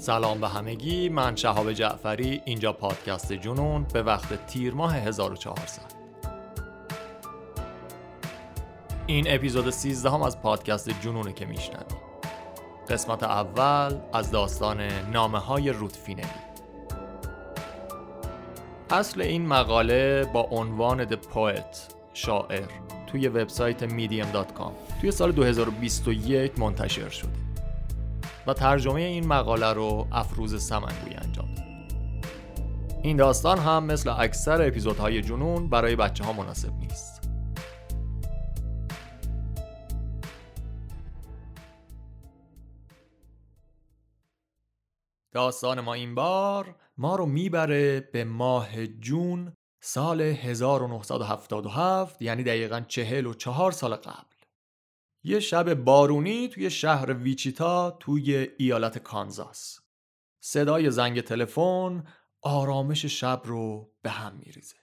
سلام به همگی من شهاب جعفری اینجا پادکست جنون به وقت تیر ماه 1400 این اپیزود 13 هم از پادکست جنونه که میشنوی. قسمت اول از داستان نامه های روتفینلی اصل این مقاله با عنوان The Poet شاعر توی وبسایت medium.com توی سال 2021 منتشر شده. و ترجمه این مقاله رو افروز سمنگوی انجام داد. این داستان هم مثل اکثر اپیزودهای جنون برای بچه ها مناسب نیست. داستان ما این بار ما رو می‌بره به ماه جون سال 1977 یعنی دقیقا 44 سال قبل. یه شب بارونی توی شهر ویچیتا توی ایالت کانزاس. صدای زنگ تلفن آرامش شب رو به هم میریزه.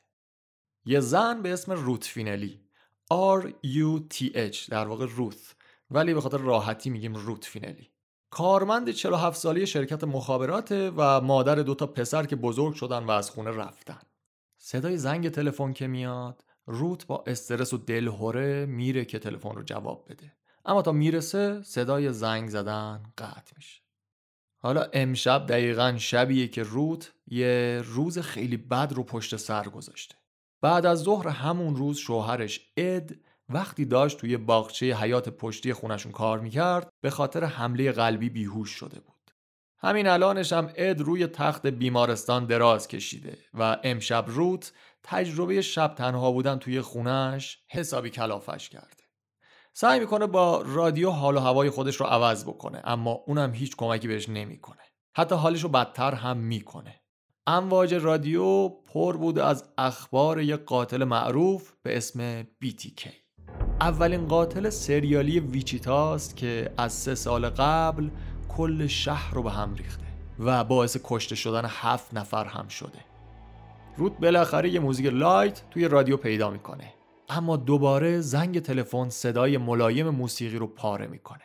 یه زن به اسم روت فینلی R U T H در واقع روت ولی به خاطر راحتی میگیم روت فینلی. کارمند 47 سالی شرکت مخابرات و مادر دوتا پسر که بزرگ شدن و از خونه رفتن. صدای زنگ تلفن که میاد روت با استرس و دلهوره میره که تلفن رو جواب بده. اما تا می‌رسه صدای زنگ زدن قطع میشه. حالا امشب دقیقا شبیه که روت یه روز خیلی بد رو پشت سر گذاشته. بعد از ظهر همون روز شوهرش اد وقتی داشت توی باغچه حیات پشتی خونشون کار می‌کرد به خاطر حمله قلبی بیهوش شده بود. همین الانش هم اد روی تخت بیمارستان دراز کشیده و امشب روت تجربه شب تنها بودن توی خونش حسابی کلافش کرده. سعی می‌کنه با رادیو حال و هوای خودش رو عوض بکنه اما اونم هیچ کمکی بهش نمی‌کنه. حتی حالش رو بدتر هم می‌کنه. امواج رادیو پر بوده از اخبار یک قاتل معروف به اسم BTK اولین قاتل سریالی ویچیتاست که از سه سال قبل کل شهر رو به هم ریخته و باعث کشته شدن هفت نفر هم شده. روت بالاخره یه موزیک لایت توی رادیو پیدا می‌کنه. اما دوباره زنگ تلفن صدای ملایم موسیقی رو پاره می‌کنه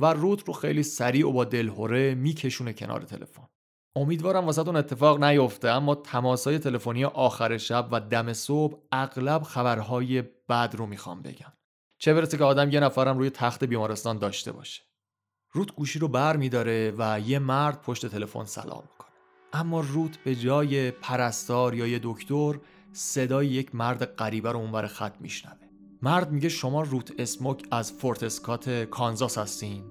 و روت رو خیلی سریع و با دلهوره میکشونه کنار تلفن. امیدوارم واسه اون اتفاق نیفته اما تماسای تلفنی آخر شب و دم صبح اغلب خبرهای بد رو می‌خوام بگم. چه برسه که آدم یه نفرم روی تخت بیمارستان داشته باشه. روت گوشی رو بر میداره و یه مرد پشت تلفن سلام می‌کنه. اما روت به جای پرستار یا یه دکتر صدای یک مرد غریبه رو اونور خط میشنوه. مرد میگه شما روت اسموک از فورت اسکات کانزاس هستین.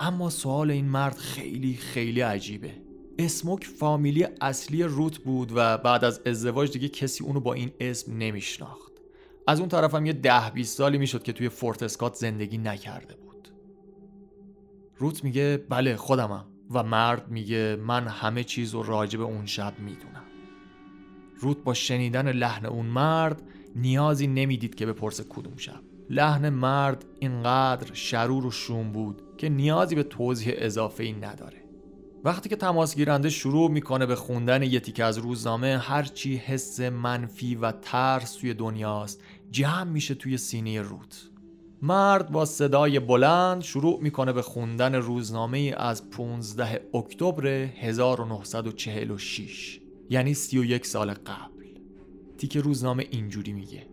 اما سوال این مرد خیلی خیلی عجیبه. اسموک فامیلی اصلی روت بود و بعد از ازدواج دیگه کسی اونو با این اسم نمیشناخت. از اون طرف هم یه ده 20 سالی می‌شد که توی فورت اسکات زندگی نکرده بود. روت میگه بله خودمم. و مرد میگه من همه چیز رو راجع به اون شب می‌دونم. روت با شنیدن لحن اون مرد نیازی نمی‌دید که بپرسه کدوم شب. لحن مرد اینقدر شرور و شوم بود که نیازی به توضیح اضافه ای نداره. وقتی که تماس گیرنده شروع می‌کنه به خوندن یه تیکه از روزنامه هرچی حس منفی و ترس توی دنیاست جمع میشه توی سینه روت مرد با صدای بلند شروع می‌کنه به خوندن روزنامه از 15 اکتبر 1946 یعنی 31 سال قبل. تیک روزنامه اینجوری میگه.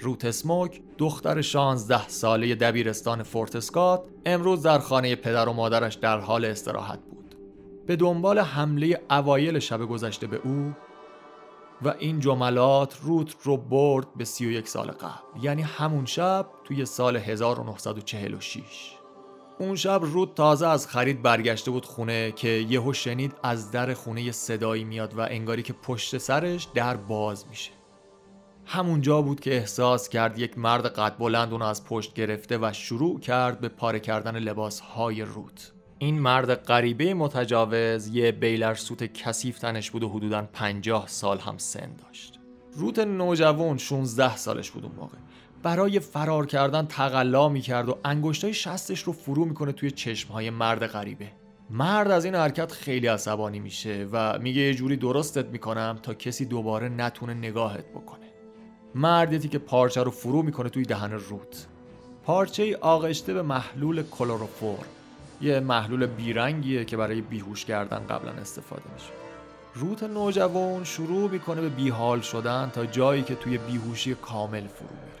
روت اسموک دختر 16 ساله دبیرستان فورتسکات امروز در خانه پدر و مادرش در حال استراحت بود. به دنبال حمله اوایل شب گذشته به او و این جملات روت رو برد به 31 سال قبل. یعنی همون شب توی سال 1946 اون شب رود تازه از خرید برگشته بود خونه که یهو شنید از در خونه صدایی میاد و انگاری که پشت سرش در باز میشه. همونجا بود که احساس کرد یک مرد قد بلند اونو از پشت گرفته و شروع کرد به پاره کردن لباس های روت. این مرد غریبه متجاوز یه بیلر سوت کثیف تنش بود و حدوداً 50 سال هم سن داشت. روت نوجوان 16 سالش بود اون موقع. برای فرار کردن تقلا می‌کرد و انگشتای شستش رو فرو می‌کنه توی چشمهای مرد غریبه. مرد از این حرکت خیلی عصبانی میشه و میگه یه جوری درستت می‌کنم تا کسی دوباره نتونه نگاهت بکنه. مردی که پارچه رو فرو می‌کنه توی دهن روت پارچه آغشته به محلول کلروفور یه محلول بیرنگیه که برای بیهوش کردن قبلا استفاده میشه. روت نوجوان شروع می‌کنه به بیحال شدن تا جایی که توی بیهوشی کامل فرو میره.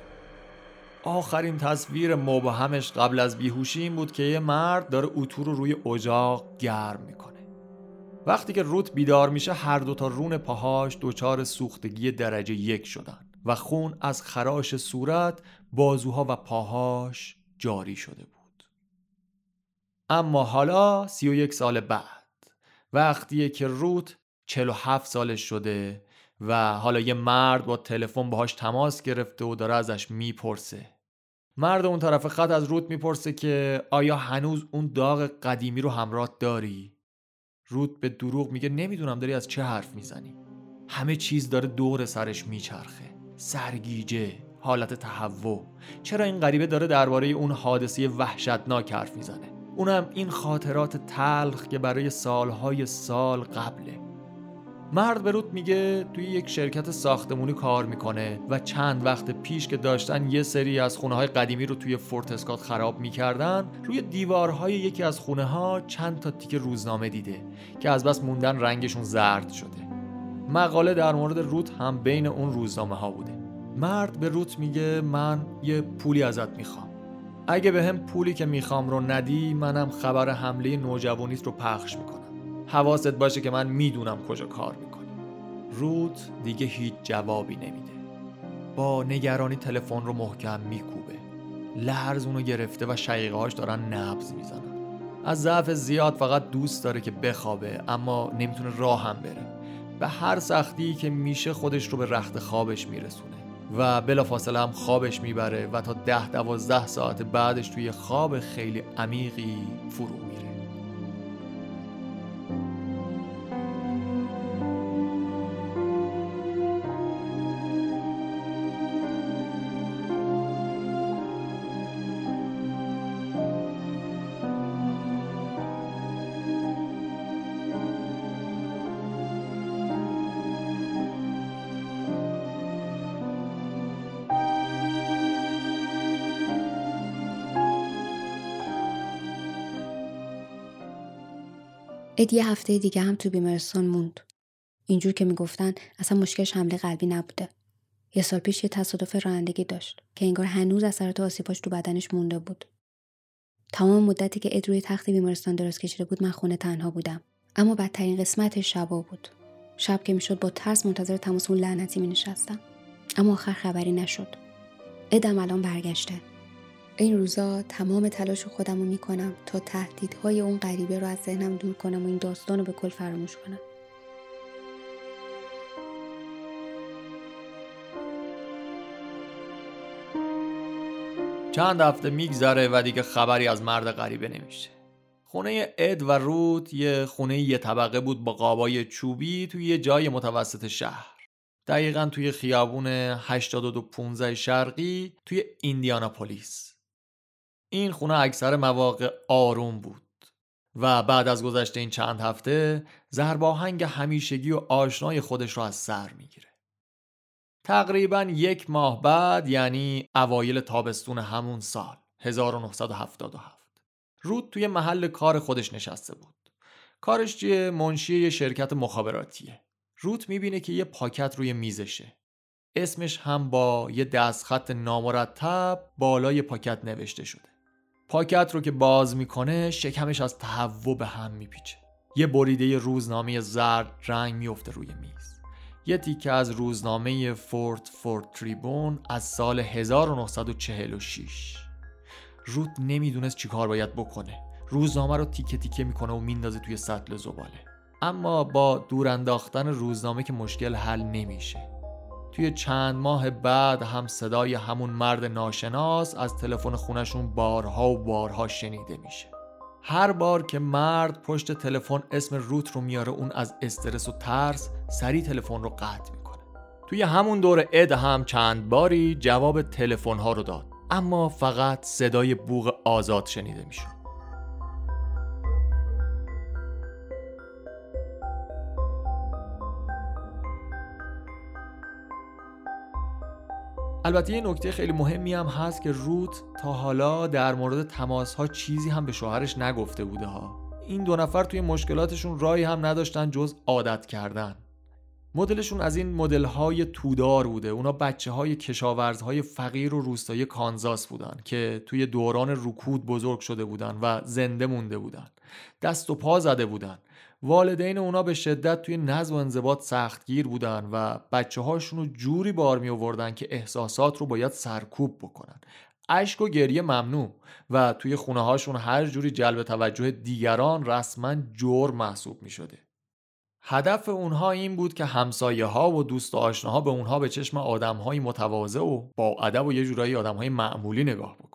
آخرین تصویر مبهمش قبل از بیهوشی این بود که یه مرد داره اتو رو روی اجاق گرم می‌کنه. وقتی که روت بیدار میشه هر دوتا رون پاهاش دچار سوختگی درجه یک شدن و خون از خراش صورت بازوها و پاهاش جاری شده بود. اما حالا سی و یک سال بعد. وقتیه که روت 47 سالش شده و حالا یه مرد با تلفن باهاش تماس گرفته و داره ازش می‌پرسه. مرد اون طرف خط از روت می‌پرسه که آیا هنوز اون داغ قدیمی رو همراه داری؟ روت به دروغ میگه نمی‌دونم داری از چه حرف می‌زنی. همه چیز داره دور سرش میچرخه. سرگیجه حالت تهوع. چرا این غریبه داره درباره اون حادثه وحشتناک حرف می‌زنه؟ اونم این خاطرات تلخ که برای سالهای سال قبله. مرد به روت میگه توی یک شرکت ساختمونی کار می‌کنه و چند وقت پیش که داشتن یه سری از خونه های قدیمی رو توی فورت اسکات خراب می‌کردن روی دیوارهای یکی از خونه ها چند تا تیک روزنامه دیده که از بس موندن رنگشون زرد شده. مقاله در مورد روت هم بین اون روزنامه ها بوده. مرد به روت میگه من یه پولی ازت می‌خوام. اگه به هم پولی که می‌خوام رو ندی منم خبر حمله نوجوانیت رو پخش می‌کنم. حواست باشه که من می‌دونم کجا کار می‌کنی. روت دیگه هیچ جوابی نمیده. با نگرانی تلفن رو محکم میکوبه. لرز اونو گرفته و شقیقهاش دارن نبز می‌زنن. از ضعف زیاد فقط دوست داره که بخوابه اما نمی‌تونه راه هم بره. به هر سختی که میشه خودش رو به رخت خوابش میرسونه. و بلافاصله هم خوابش می‌بره و تا ده دوازده ساعت بعدش توی خواب خیلی عمیقی فرو اد یه هفته دیگه هم تو بیمارستان موند. اینجور که می‌گفتن اصلا مشکلش حمله قلبی نبوده. یه سال پیش یه تصادف رانندگی داشت که انگار هنوز اثرات آسیباش تو بدنش مونده بود. تمام مدتی که اد روی تخت بیمارستان دراز کشیده بود من خونه تنها بودم. اما بدترین قسمت شبا بود. شب که می‌شد با ترس منتظر تماس اون لعنتی می نشستم. اما آخر خبری نشد. ادم الان برگشته. این روزا تمام تلاش خودم رو می‌کنم تا تهدیدهای اون غریبه رو از ذهنم دور کنم و این داستان رو به کل فراموش کنم. چند هفته میگذره و دیگه خبری از مرد غریبه نمیشه. خونه اد و روت یه خونه یه طبقه بود با قابای چوبی توی یه جای متوسط شهر. دقیقا توی خیابون 8215 شرقی توی ایندیاناپولیس. این خونه اکثر مواقع آروم بود و بعد از گذشته این چند هفته زرباهنگ همیشگی و آشنای خودش را از سر می‌گیره. تقریبا یک ماه بعد یعنی اوایل تابستون همون سال 1977 رود توی محل کار خودش نشسته بود. کارش چیه منشی یه شرکت مخابراتیه. روت می‌بینه که یه پاکت روی میزشه. اسمش هم با یه دستخط نامرتب بالای پاکت نوشته شده. پاکت رو که باز می‌کنه شکمش از تهوع به هم میپیچه. یه بریده روزنامه زرد رنگ میفته روی میز. یه تیکه از روزنامه فورت فورت تریبون از سال 1946 روت نمی‌دونست چیکار باید بکنه. روزنامه رو تیکه تیکه می‌کنه و میندازه توی سطل زباله. اما با دور انداختن روزنامه که مشکل حل نمیشه. توی چند ماه بعد هم صدای همون مرد ناشناس از تلفن خونشون بارها و بارها شنیده میشه. هر بار که مرد پشت تلفن اسم روت رو میاره اون از استرس و ترس سری تلفن رو قطع می‌کنه. توی همون دور اد هم چند باری جواب تلفن ها رو داد. اما فقط صدای بوغ آزاد شنیده می‌شد. البته یه نکته خیلی مهمی هم هست که روت تا حالا در مورد تماس ها چیزی هم به شوهرش نگفته بوده ها. این دو نفر توی مشکلاتشون رایی هم نداشتن جز عادت کردن. مدلشون از این مدل های تودار بوده. اونا بچه های کشاورزهای فقیر و روستایی کانزاس بودن که توی دوران رکود بزرگ شده بودن و زنده مونده بودن. دست و پا زده بودن. والدین اونا به شدت توی نظم و انضباط سختگیر بودن و بچه هاشون رو جوری بار می آوردن که احساسات رو باید سرکوب بکنن اشک و گریه ممنوع و توی خونه هاشون هر جوری جلب توجه دیگران رسما جور محسوب می شده. هدف اونها این بود که همسایه ها و دوست و آشناها به اونها به چشم آدم های متواضع و با ادب و یه جورایی آدم های معمولی نگاه بکنن.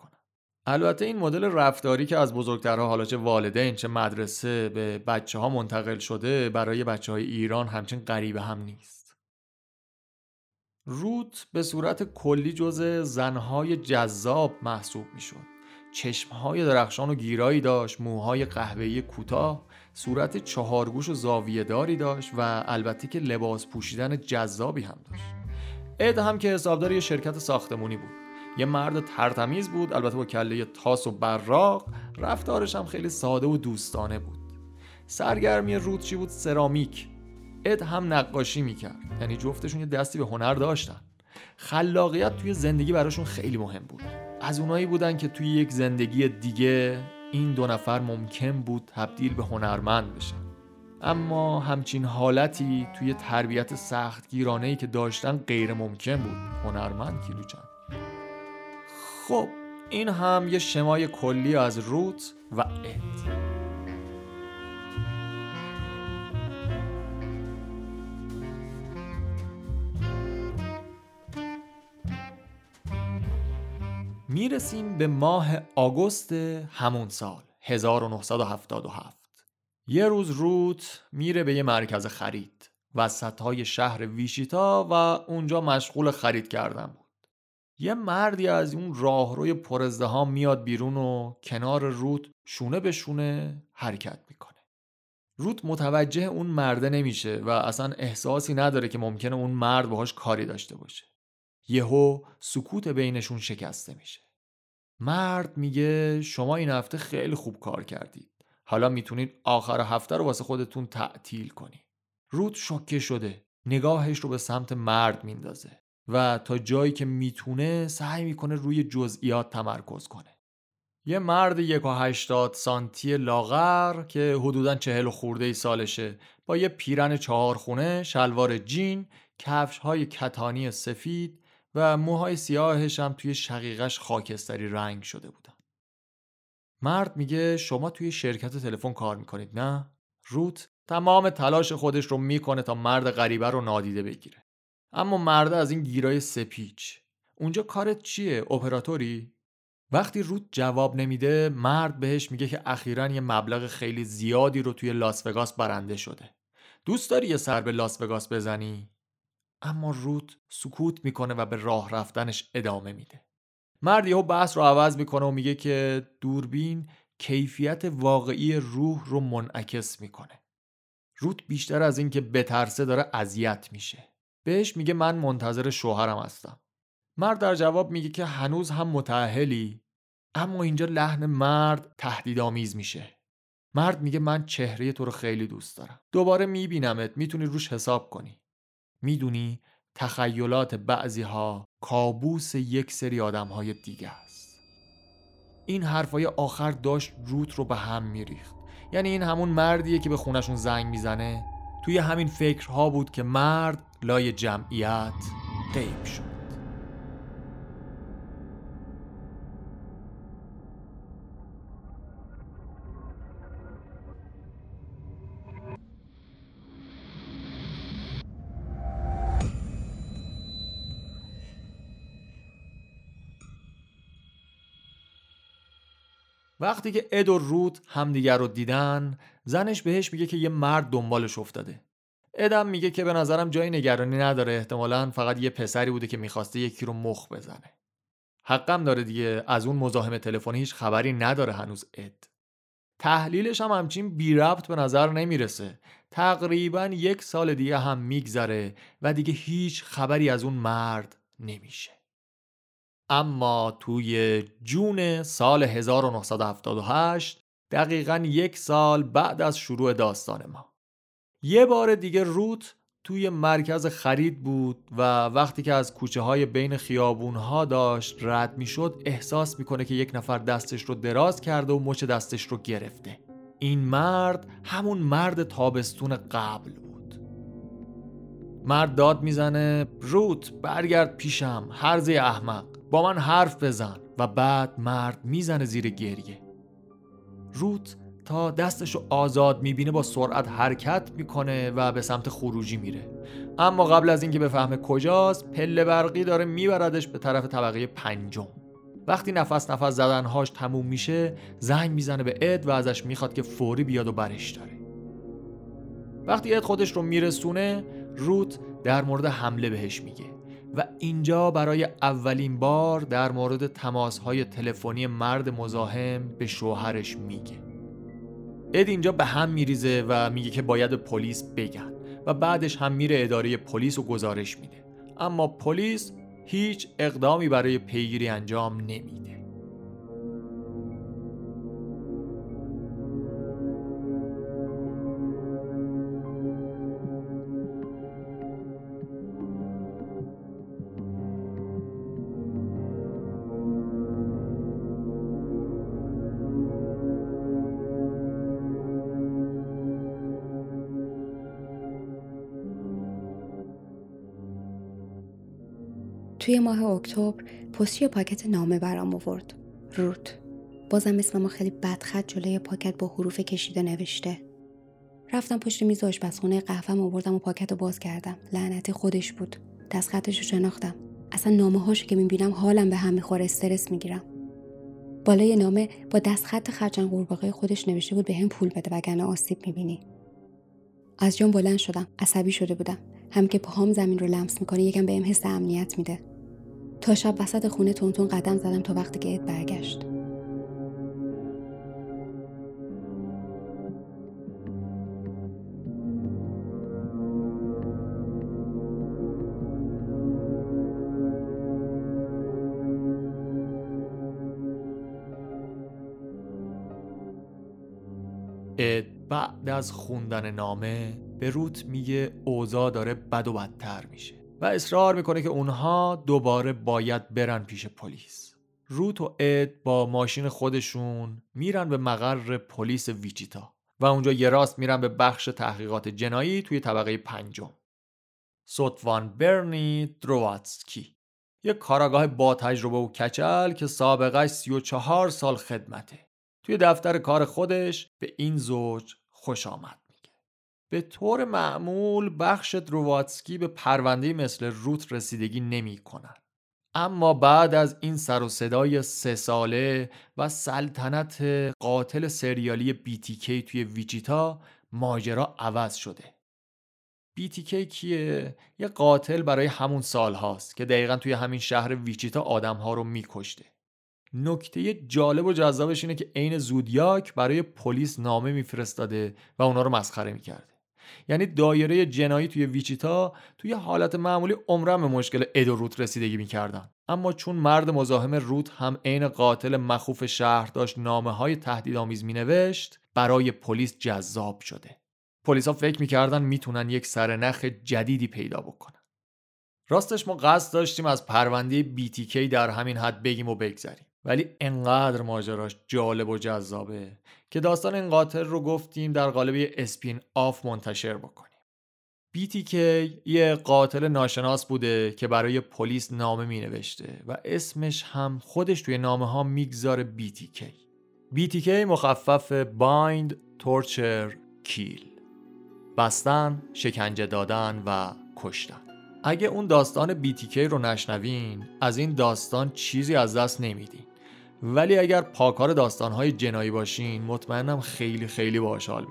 البته این مدل رفتاری که از بزرگترها حالا چه والدین چه مدرسه به بچه ها منتقل شده برای بچه های ایران همچین غریبه هم نیست. روت به صورت کلی جز زنهای جذاب محسوب می شد. چشمهای درخشان و گیرایی داشت، موهای قهوه‌ای کوتاه، صورت چهارگوش و زاویه داری داشت و البته که لباس پوشیدن جذابی هم داشت. اد هم که حسابدار یه شرکت ساختمونی بود. یه مرد ترتمیز بود البته با کله تاس و براق. رفتارش هم خیلی ساده و دوستانه بود. سرگرمی رود چی بود؟ سرامیک. اد هم نقاشی می‌کرد. یعنی جفتشون یه دستی به هنر داشتن. خلاقیت توی زندگی براشون خیلی مهم بود. از اونایی بودن که توی یک زندگی دیگه این دو نفر ممکن بود تبدیل به هنرمند بشن. اما همچین حالتی توی تربیت سخت ای که داشتن غیر ممکن بود. هنرمند کیلوچند خب این هم یه شمای کلی از روت و اد می‌رسیم به ماه آگوست همون سال 1977 یه روز روت میره به یه مرکز خرید. وسط های شهر ویشیتا و اونجا مشغول خرید بود. یه مردی از اون راهروی پرزدهام میاد بیرون و کنار روت شونه به شونه حرکت می‌کنه. روت متوجه اون مرده نمیشه و اصلا احساسی نداره که ممکنه اون مرد باهاش کاری داشته باشه. یهو سکوت بینشون شکسته میشه. مرد میگه شما این هفته خیلی خوب کار کردید. حالا می‌تونید آخر هفته رو واسه خودتون تعطیل کنی روت شوکه شده. نگاهش رو به سمت مرد میندازه. و تا جایی که می‌تونه سعی می‌کنه روی جزئیات تمرکز کنه یه مرد یک و هشتاد سانتی لاغر که حدودا چهل خورده سالشه با یه پیرن چهار خونه، شلوار جین، کفش های کتانی سفید و موهای سیاهش هم توی شقیقش خاکستری رنگ شده بودن. مرد میگه شما توی شرکت تلفن کار می‌کنید نه؟ روت تمام تلاش خودش رو می‌کنه تا مرد غریبه رو نادیده بگیره. اما مرد از این گیرای سپیچ. اونجا کارت چیه اپراتوری؟ وقتی روت جواب نمیده مرد بهش میگه که اخیرا یه مبلغ خیلی زیادی رو توی لاس وگاس برنده شده. دوست داری یه سر به لاس وگاس بزنی؟ اما روت سکوت می‌کنه و به راه رفتنش ادامه میده. مرد یهو بحث رو عوض می‌کنه و میگه که دوربین کیفیت واقعی روح رو منعکس می‌کنه. روت بیشتر از اینکه بترسه داره اذیت میشه. بهش میگه من منتظر شوهرم هستم. مرد در جواب میگه که هنوز هم متعهلی اما اینجا لحن مرد تهدیدآمیز میشه. مرد میگه من چهره تو رو خیلی دوست دارم. دوباره میبینمت می‌تونی روش حساب کنی. می‌دونی تخیلات بعضی ها کابوس یک سری آدم های دیگه است. این حرفای آخر داشت روت رو به هم میریخت. یعنی این همون مردیه که به خونشون زنگ می‌زنه. توی همین فکرها بود که مرد لای جمعیت غیب شد. وقتی که اد و رود همدیگر رو دیدن زنش بهش میگه که یه مرد دنبالش افتاده. ادم میگه که به نظرم جایی نگرانی نداره. احتمالا فقط یه پسری بوده که می‌خواسته یکی رو مخ بزنه. حقم داره دیگه. از اون مزاحم تلفنی هیچ خبری نداره هنوز اد. تحلیلش هم همچین بی ربط به نظر نمی‌رسه. تقریبا یک سال دیگه هم میگذره و دیگه هیچ خبری از اون مرد نمیشه. اما توی جون سال 1978 دقیقا یک سال بعد از شروع داستان ما. یه بار دیگه روت توی مرکز خرید بود و وقتی که از کوچه های بین خیابون ها داشت رد می شد احساس می‌کنه که یک نفر دستش رو دراز کرده و مچ دستش رو گرفته. این مرد همون مرد تابستون قبل بود. مرد داد می‌زنه روت برگرد پیشم هرزه احمق با من حرف بزن. و بعد مرد می‌زنه زیر گریه. روت تا دستشو آزاد می‌بینه با سرعت حرکت می‌کنه و به سمت خروجی میره. اما قبل از اینکه بفهمه کجاست پله برقی داره میبردش به طرف طبقه پنجم. وقتی نفس نفس زدنهاش تموم میشه زنگ می‌زنه به اد و ازش می‌خواد که فوری بیاد و برش داره. وقتی اد خودش رو میرسونه روت در مورد حمله بهش میگه و اینجا برای اولین بار در مورد تماسهای تلفنی مرد مزاحم به شوهرش میگه. اد اینجا به هم میریزه و میگه که باید به پلیس بگن و بعدش هم میره اداره پلیس و گزارش میده. اما پلیس هیچ اقدامی برای پیگیری انجام نمیده. توی ماه اکتبر پستی پاکت نامه برام آورد. روت بازم اسم ما خیلی بدخط جلوی پاکت با حروف کشیده نوشته. رفتم پشت میز آشپزخونه قهوه‌م آوردم و پاکت رو باز کردم. لعنتی خودش بود. دست خطش رو شناختم. اصلا نامه هاشو که می‌بینم حالم به هم می‌خوره استرس می‌گیرم. بالای نامه با دست خط خرچنگ قورباغه خودش نوشته بود به هم پول بده وگرنه آسیب می‌بینی. از جان بلند شدم. عصبی شده بودم. هم که پاهام زمین رو لمس می‌کنه یکم بهم حس امنیت میده. تا شب وسط خونه تونتون قدم زدم تا وقتی که اد برگشت. اد بعد از خوندن نامه به روت میگه اوضاع داره بد و بدتر میشه. و اصرار می‌کنه که اونها دوباره باید برن پیش پلیس. روت و اد با ماشین خودشون میرن به مقر پلیس ویچیتا و اونجا یه راست میرن به بخش تحقیقات جنایی توی طبقه پنجم. سوتوان برنی درواتسکی یه کاراگاه با تجربه و کچل که سابقه 34 سال خدمته. توی دفتر کار خودش به این زوج خوش آمد. به طور معمول بخش درواتسکی به پرونده مثل روت رسیدگی نمی کنن. اما بعد از این سر و صدای سه ساله و سلطنت قاتل سریالی بیتیکی توی ویچیتا ماجرا عوض شده. بیتیکی کیه؟ یه قاتل برای همون سال هاست که دقیقا توی همین شهر ویچیتا آدم ها رو میکشته. نکته جالب و جذابش اینه که عین زودیاک برای پلیس نامه میفرستاده و اونا رو مسخره می‌کرده. یعنی دایره جنایی توی ویچیتا توی حالت معمولی عمرم به مشکل اد و روت رسیدگی می‌کردن. اما چون مرد مزاحم روت هم عین قاتل مخوف شهر داشت نامه های تهدیدآمیز مینوشت برای پلیس جذاب شده. پلیسا فکر می‌کردن می‌تونن یک سرنخ جدیدی پیدا بکنن. راستش ما قصد داشتیم از پرونده BTK در همین حد بگیم و بگذریم. ولی انقدر ماجراش جالب و جذابه که داستان این قاتل رو گفتیم در قالب اسپین آف منتشر بکنیم. BTK یه قاتل ناشناس بوده که برای پلیس نامه می نوشته و اسمش هم خودش توی نامه ها می‌گذاره BTK BTK مخفف بایند تورچر کیل. بستن، شکنجه دادن و کشتن. اگه اون داستان BTK رو نشنوین از این داستان چیزی از دست نمیدین. ولی اگر پاکار داستانهای جنایی باشین مطمئنم خیلی خیلی باهاش حال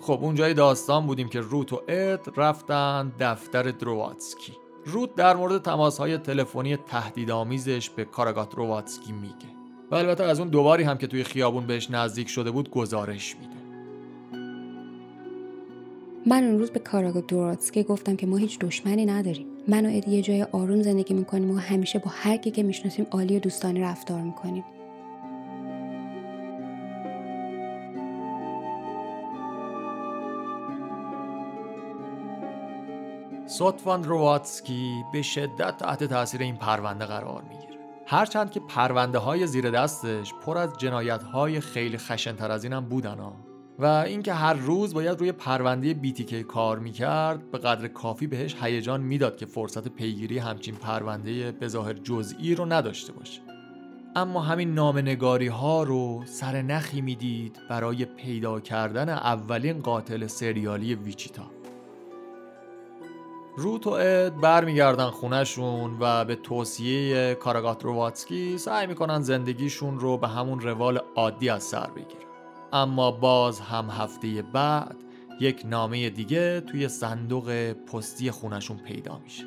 خب اونجای داستان بودیم که روت و اد رفتن دفتر درواتسکی. روت در مورد تماسهای تلفنی تهدیدآمیزش به کاراگات درواتسکی میگه. و البته از اون دوباری هم که توی خیابون بهش نزدیک شده بود گزارش میده. من اون روز به کاراگو دوراتسکی گفتم که ما هیچ دشمنی نداریم من و ادی یه جای آروم زندگی می‌کنیم و همیشه با هر کی که می‌شناسیم عالی و دوستانه رفتار می‌کنیم سوتوان رواتسکی به شدت تحت تاثیر این پرونده قرار می‌گیره هرچند که پرونده های زیر دستش پر از جنایت های خیلی خشنتر از اینم بودن ها. و اینکه هر روز باید روی پرونده بیتیکی کار می‌کرد به قدر کافی بهش هیجان می‌داد که فرصت پیگیری همچین پرونده بظاهر جزئی رو نداشته باشه. اما همین نامنگاری ها رو سر نخی می‌دید برای پیدا کردن اولین قاتل سریالی ویچیتا. روت و اد برمیگردن خونهشون و به توصیه کاراگات رواتسکی سعی می‌کنن زندگیشون رو به همون روال عادی از سر بگیرن. اما باز هم هفته بعد یک نامه دیگه توی صندوق پستی خونشون پیدا میشه.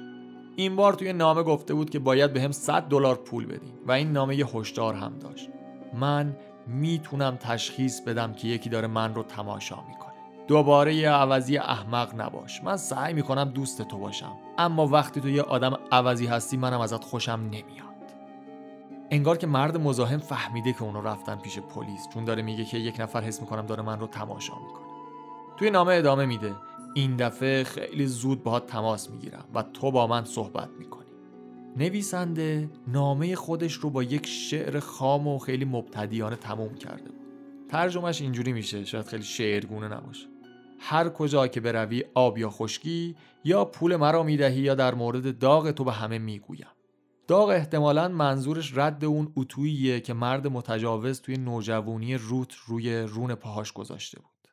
این بار توی نامه گفته بود که باید به هم 100 دلار پول بدین و این نامه یه هشدار هم داشت. من می‌تونم تشخیص بدم که یکی داره من رو تماشا می‌کنه. دوباره یه عوضی احمق نباش. من سعی می‌کنم دوست تو باشم. اما وقتی تو یه آدم عوضی هستی منم ازت خوشم نمیاد. انگار که مرد مزاحم فهمیده که اونو رفتن پیش پلیس چون داره میگه که یک نفر حس می‌کنم داره من رو تماشا می‌کنه. توی نامه ادامه میده این دفعه خیلی زود باهات تماس می‌گیرم و تو با من صحبت می‌کنی. نویسنده نامه خودش رو با یک شعر خام و خیلی مبتدیانه تموم کرده بود. ترجمهش اینجوری میشه شاید خیلی شعرگونه نباشه. هر کجا که بروی آب یا خشکی یا پول مرا می‌دهی یا در مورد داغ تو به همه می‌گویم. داغ احتمالا منظورش رد اون اتوییه که مرد متجاوز توی نوجوانی روت روی رون پاهاش گذاشته بود.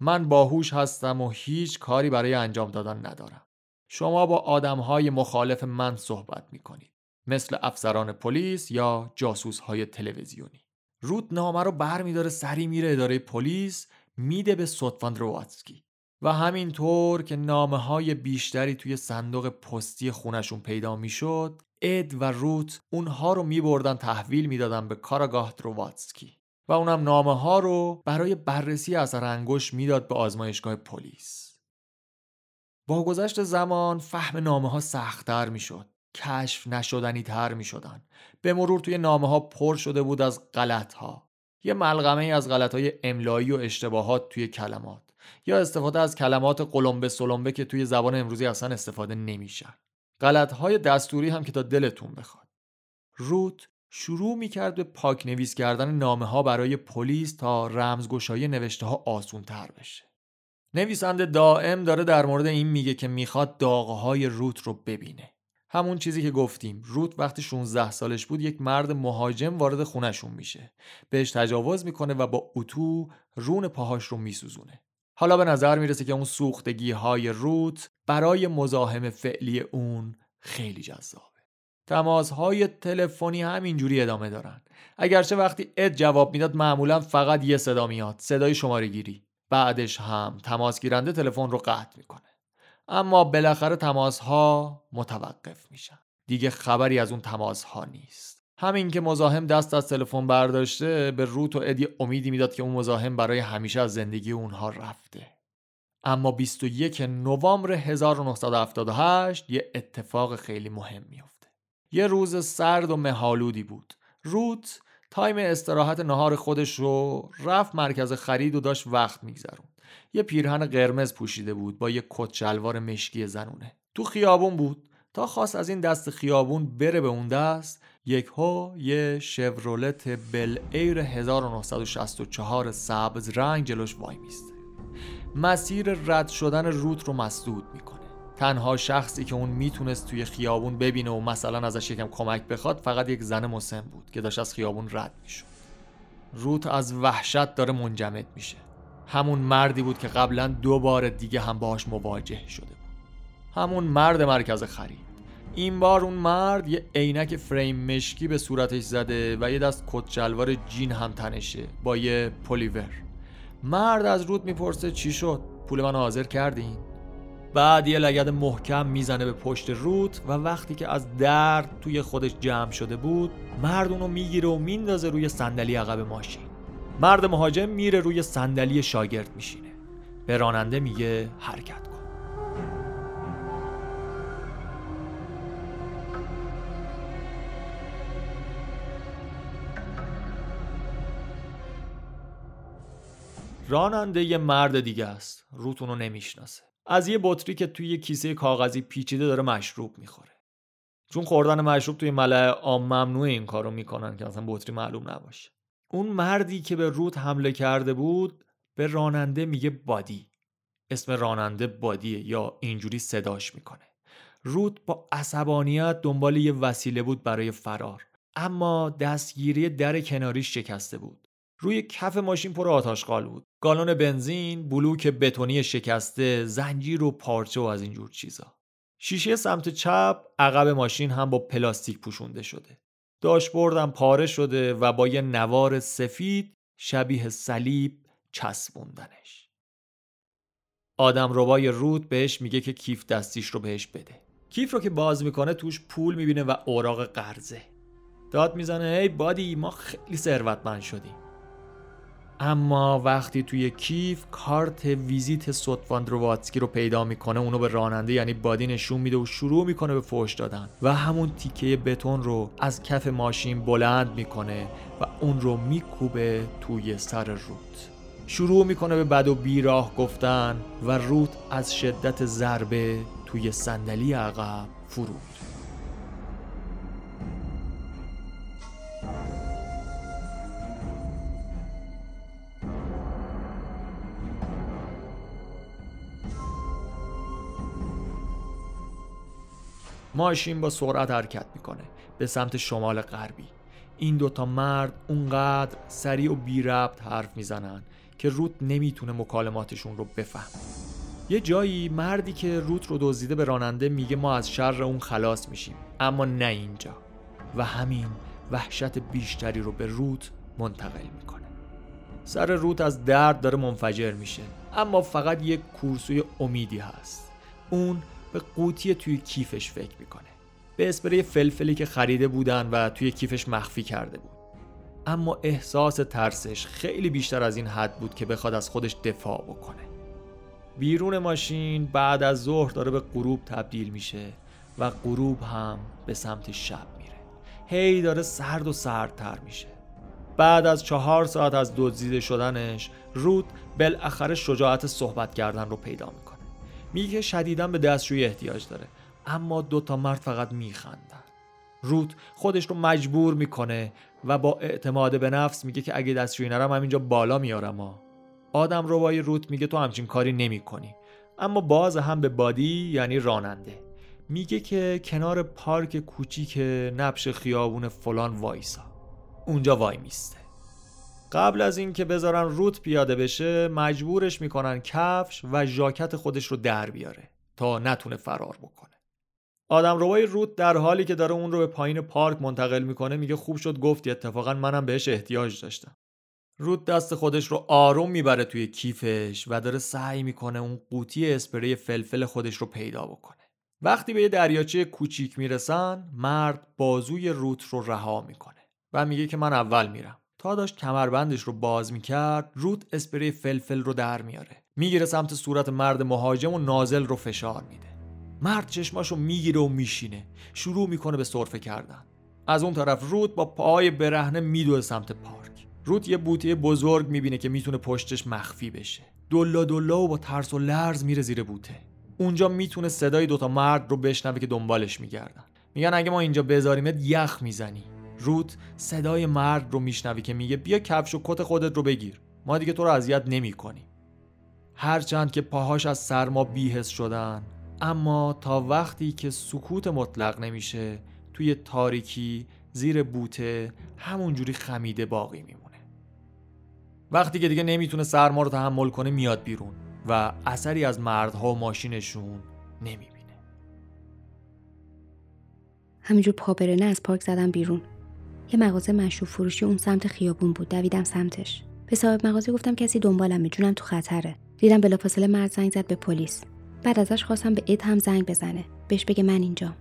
من باهوش هستم و هیچ کاری برای انجام دادن ندارم. شما با آدمهای مخالف من صحبت می‌کنید. مثل افسران پلیس یا جاسوس های تلویزیونی. روت نامه رو بر میداره سری میره اداره پلیس میده به سوتوان رواتسکی و همینطور که نامه های بیشتری توی صندوق پستی خونشون پیدا می‌شد اد و روت اونها رو میبردن تحویل می‌دادن به کاراگاه تروواتسکی و اونم نامه ها رو برای بررسی اثر انگوش می‌داد به آزمایشگاه پلیس با گذشت زمان فهم نامه ها سختتر می‌شد کشف نشدنی تر می شدن. به مرور توی نامه ها پر شده بود از غلط ها. یه ملغمه از غلط های املایی و اشتباهات توی کلمات یا استفاده از کلمات قلمبه سلمبه که توی زبان امروزی اصلا استفاده نمیشن. غلط های دستوری هم که تا دلتون بخواد. روت شروع می‌کرد به پاک نویس کردن نامه ها برای پلیس تا رمزگشایی نوشته ها آسون تر بشه. نویسنده دائم داره در مورد این میگه که می‌خواد داغه های روت رو ببینه. همون چیزی که گفتیم روت وقتی 16 سالش بود یک مرد مهاجم وارد خونشون میشه. بهش تجاوز می‌کنه و با اتو رون پاهاش رو میسوزونه. حالا به نظر می‌رسه که اون سوختگی های روت برای مزاحم فعلی اون خیلی جذابه. تماس های تلفنی همینجوری ادامه دارن. اگرچه وقتی اد جواب می‌داد معمولا فقط یه صدا میاد. صدای شماره گیری بعدش هم تماس گیرنده تلفن رو قطع می‌کنه. اما بالاخره تماس ها متوقف میشن. دیگه خبری از اون تماس ها نیست. همین که مزاحم دست از تلفن برداشته به روت و ادی امیدی می‌داد که اون مزاحم برای همیشه از زندگی اونها رفته. اما 21 نوامبر 1978 یه اتفاق خیلی مهم میافته. یه روز سرد و مه‌آلودی بود. روت time استراحت نهار خودش رو رفت مرکز خرید و داشت وقت میگذروند یه پیرهن قرمز پوشیده بود با یه کت شلوار مشکی زنونه. تو خیابون بود. تا خواست از این دست خیابون بره به اون دست یکهو یه شورلت بل ایر 1964 سبز رنگ جلوش وای میسته مسیر رد شدن روت رو مسدود می‌کنه. تنها شخصی که اون می‌تونست توی خیابون ببینه و مثلا ازش یکم کمک بخواد فقط یک زن مسن بود که داشت از خیابون رد می‌شد. روت از وحشت داره منجمد میشه. همون مردی بود که قبلا دو بار دیگه هم باهاش مواجه شده بود. همون مرد مرکز خرید. این بار اون مرد یه عینک فریم مشکی به صورتش زده و یه دست کت جین هم تنشه با یه پلیور. مرد از رود می‌پرسه چی شد؟ پول من حاضر کردین؟ بعد یه لگد محکم می‌زنه به پشت روت و وقتی که از درد توی خودش جمع شده بود مرد اونو می‌گیره و میندازه روی صندلی عقب ماشین. مرد مهاجم میره روی صندلی شاگرد میشینه. به راننده میگه حرکت راننده یه مرد دیگه است. روتون رو نمی‌شناسه. از یه بطری که توی یه کیسه کاغذی پیچیده داره مشروب می‌خوره. چون خوردن مشروب توی ملع عام ممنوع این کارو می‌کنن که اصلا بطری معلوم نباشه. اون مردی که به روت حمله کرده بود به راننده میگه بادی. اسم راننده بادیه یا اینجوری صداش می‌کنه. روت با عصبانیت دنبال یه وسیله بود برای فرار. اما دستگیری در کناریش شکسته بود. روی کف ماشین پر آتاشقال بود. گالون بنزین بلوک بتونی شکسته زنجیر و پارچه و از اینجور چیزا. شیشه سمت چپ عقب ماشین هم با پلاستیک پوشونده شده. داشبوردم پاره شده و با یه نوار سفید شبیه صلیب چسبوندنش. آدم روبای رود بهش میگه که کیف دستیش رو بهش بده. کیف رو که باز می‌کنه توش پول می‌بینه و اوراق قرضه. داد می‌زنه ای بادی ما خیلی ثروتمند شدیم. اما وقتی توی کیف کارت ویزیت سوتواندروواتسکی رو پیدا می‌کنه اونو به راننده یعنی بادی نشون میده و شروع می‌کنه به فوش دادن و همون تیکه بتون رو از کف ماشین بلند می‌کنه و اون رو میکوبه توی سر روت شروع می‌کنه به بد و بیراه گفتن و روت از شدت ضربه توی صندلی عقب فرو ماشین با سرعت حرکت می‌کنه به سمت شمال غربی. این دوتا مرد اونقدر سریع و بی ربط حرف می‌زنن که روت نمی‌تونه مکالماتشون رو بفهم یه جایی مردی که روت رو دزدیده به راننده میگه ما از شر اون خلاص میشیم اما نه اینجا. و همین وحشت بیشتری رو به روت منتقل می‌کنه. سر روت از درد داره منفجر میشه اما فقط یک کورسوی امیدی هست. اون به قوطی توی کیفش فکر می‌کنه. به اسپری فلفلی که خریده بودن و توی کیفش مخفی کرده بود. اما احساس ترسش خیلی بیشتر از این حد بود که بخواد از خودش دفاع بکنه. بیرون ماشین بعد از ظهر داره به غروب تبدیل میشه و غروب هم به سمت شب میره. هی داره سرد و سردتر میشه. بعد از چهار ساعت از دزدیده شدنش رود بالاخره شجاعت صحبت کردن رو پیدا می‌کنه. میگه شدیدا به دستشویی احتیاج داره. اما دوتا مرد فقط میخندن. روت خودش رو مجبور می‌کنه و با اعتماد به نفس میگه که اگه دستشویی نرم همینجا بالا میارم. ها آدم روای روت میگه تو همچین کاری نمی کنی. اما باز هم به بادی یعنی راننده. میگه که کنار پارک کوچیک نبش خیابون فلان وایسا. اونجا وای میسته. قبل از اینکه بذارن روت پیاده بشه مجبورش می‌کنن کفش و ژاکت خودش رو در بیاره تا نتونه فرار بکنه. آدم روای روت در حالی که داره اون رو به پایین پارک منتقل می‌کنه میگه خوب شد گفتی اتفاقا منم بهش احتیاج داشتم. روت دست خودش رو آروم می‌بره توی کیفش و داره سعی می‌کنه اون قوطی اسپری فلفل خودش رو پیدا بکنه. وقتی به یه دریاچه کوچیک می‌رسن مرد بازوی روت رو رها می‌کنه و میگه که من اول میرم. تا داشت کمربندش رو باز می‌کرد روت اسپری فلفل رو در میاره. می‌گیره سمت صورت مرد مهاجم و نازل رو فشار میده. مرد چشماشو می‌گیره و میشینه. شروع می‌کنه به سرفه کردن. از اون طرف روت با پای برهنه میدوه سمت پارک. روت یه بوته بزرگ می‌بینه که می‌تونه پشتش مخفی بشه. دلا دلا و با ترس و لرز میره زیر بوته. اونجا می‌تونه صدای دوتا مرد رو بشنوه که دنبالش میگردن. میگن اگه ما اینجا بذاریمت یخ می‌زنی. روت صدای مرد رو میشنوی که میگه بیا کفش و کت خودت رو بگیر. ما دیگه تو رو اذیت نمی‌کنیم. هرچند که پاهاش از سرما بیهس شدن اما تا وقتی که سکوت مطلق نمیشه توی تاریکی زیر بوته همونجوری خمیده باقی میمونه. وقتی که دیگه نمی‌تونه سرما رو تحمل کنه میاد بیرون و اثری از مردها و ماشینشون نمی‌بینه. همینجور پابرنه از پارک زدم بیرون. یه مغازه مشروب فروشی اون سمت خیابون بود. دویدم سمتش. به صاحب مغازه گفتم کسی دنبالمه. جونم تو خطره. دیدم بلافاصله مرد زنگ زد به پلیس. بعد ازش خواستم به اد هم زنگ بزنه. بهش بگه من اینجا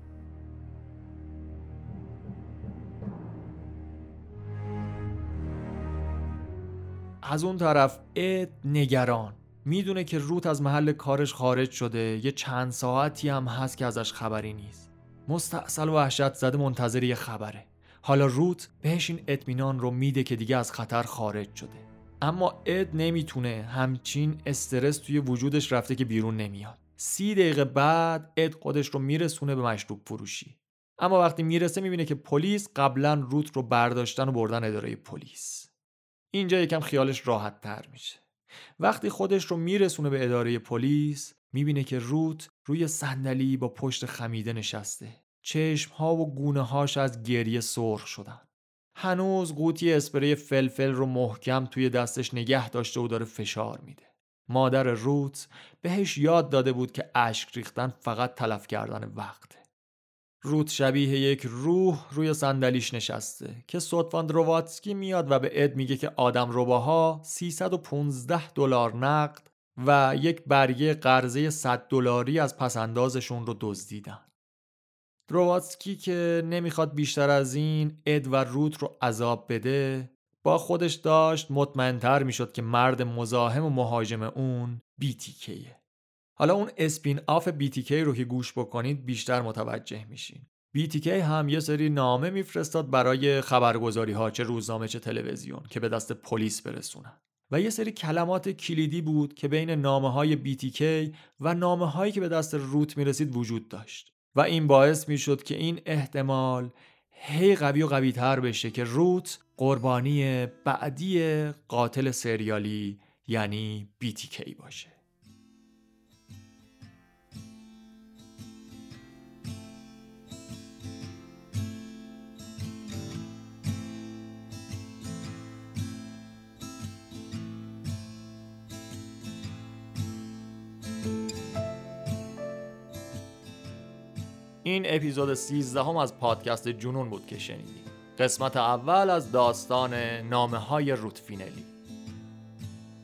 از اون طرف اد نگران. می‌دونه که روت از محل کارش خارج شده. یه چند ساعتی هم هست که ازش خبری نیست. مستاصل و وحشت زده منتظر یه خبره. حالا روت بهش این اطمینان رو میده که دیگه از خطر خارج شده. اما اد نمی‌تونه همچین استرس توی وجودش رفته که بیرون نمیاد. سی دقیقه بعد اد خودش رو میرسونه به مشروب فروشی. اما وقتی می‌رسه می‌بینه که پلیس قبلا روت رو برداشتن و بردن اداره پلیس. اینجا یکم خیالش راحت تر میشه. وقتی خودش رو میرسونه به اداره پلیس می‌بینه که روت روی صندلی با پشت خمیده نشسته. چشم ها و گونه هاش از گریه سرخ شدن. هنوز قوطی اسپری فلفل رو محکم توی دستش نگه داشته و داره فشار میده. مادر روت بهش یاد داده بود که اشک ریختن فقط تلف کردن وقته روت شبیه یک روح روی صندلیش نشسته که سوتفاند رواتسکی میاد و به اد میگه که آدم روباها 315 دلار نقد و یک برگه قرضه 100 دلاری از پسندازشون رو دزدیدن. درواتسکی که نمی‌خواد بیشتر از این اد و روت رو عذاب بده با خودش داشت مطمئنتر می‌شد که مرد مزاحم و مهاجم اون بیتیکیه. حالا اون اسپین آف بیتیکی رو که گوش بکنید بیشتر متوجه میشین. BTK هم یه سری نامه میفرستاد برای خبرگزاری ها چه روزنامه چه تلویزیون که به دست پلیس برسونن. و یه سری کلمات کلیدی بود که بین نامه های BTK و نامه هایی که به دست روت می‌رسید وجود داشت و این باعث می‌شد که این احتمال هی قوی و قوی تر بشه که روت قربانی بعدی قاتل سریالی یعنی BTK باشه. این اپیزود 13 هم از پادکست جنون بود که شنیدیم. قسمت اول از داستان نامه های روتفینلی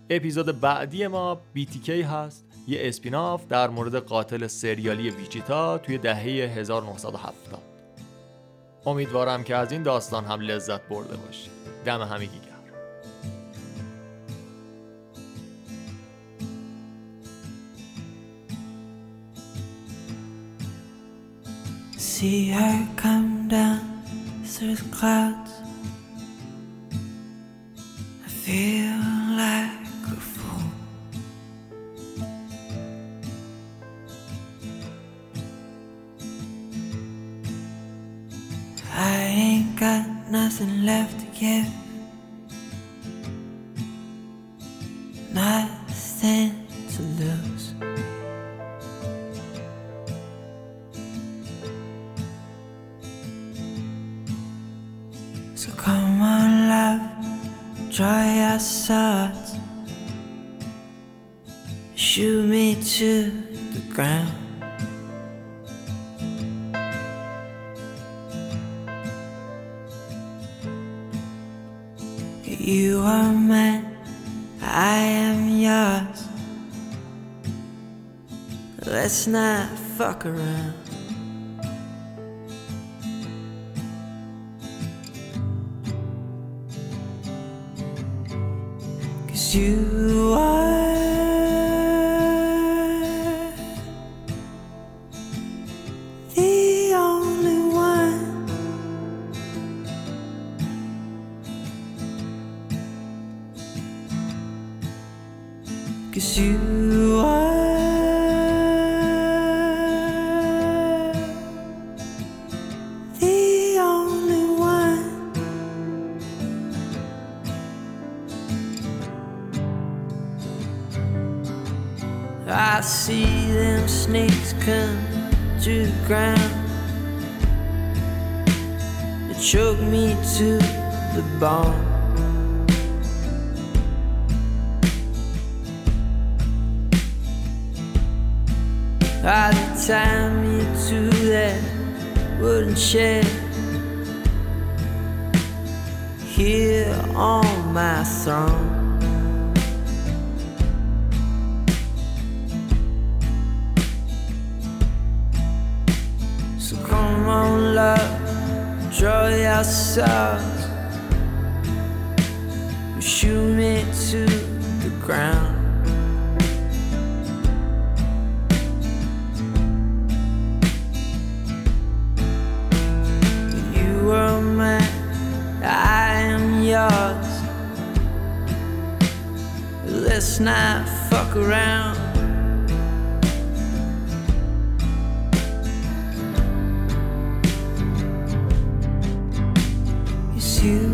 اپیزود بعدی ما BTK هست. یه اسپیناف در مورد قاتل سریالی ویچیتا توی دهه 1970 امیدوارم که از این داستان هم لذت برده باشید. دم همگی see her come down through the clouds. I feel like a fool. I ain't got nothing left to give. I am yours. Let's not fuck around. Cause you are here on my throne. So come on, love, draw your swords. Shoot me to the ground. Let's not fuck around. Yes, you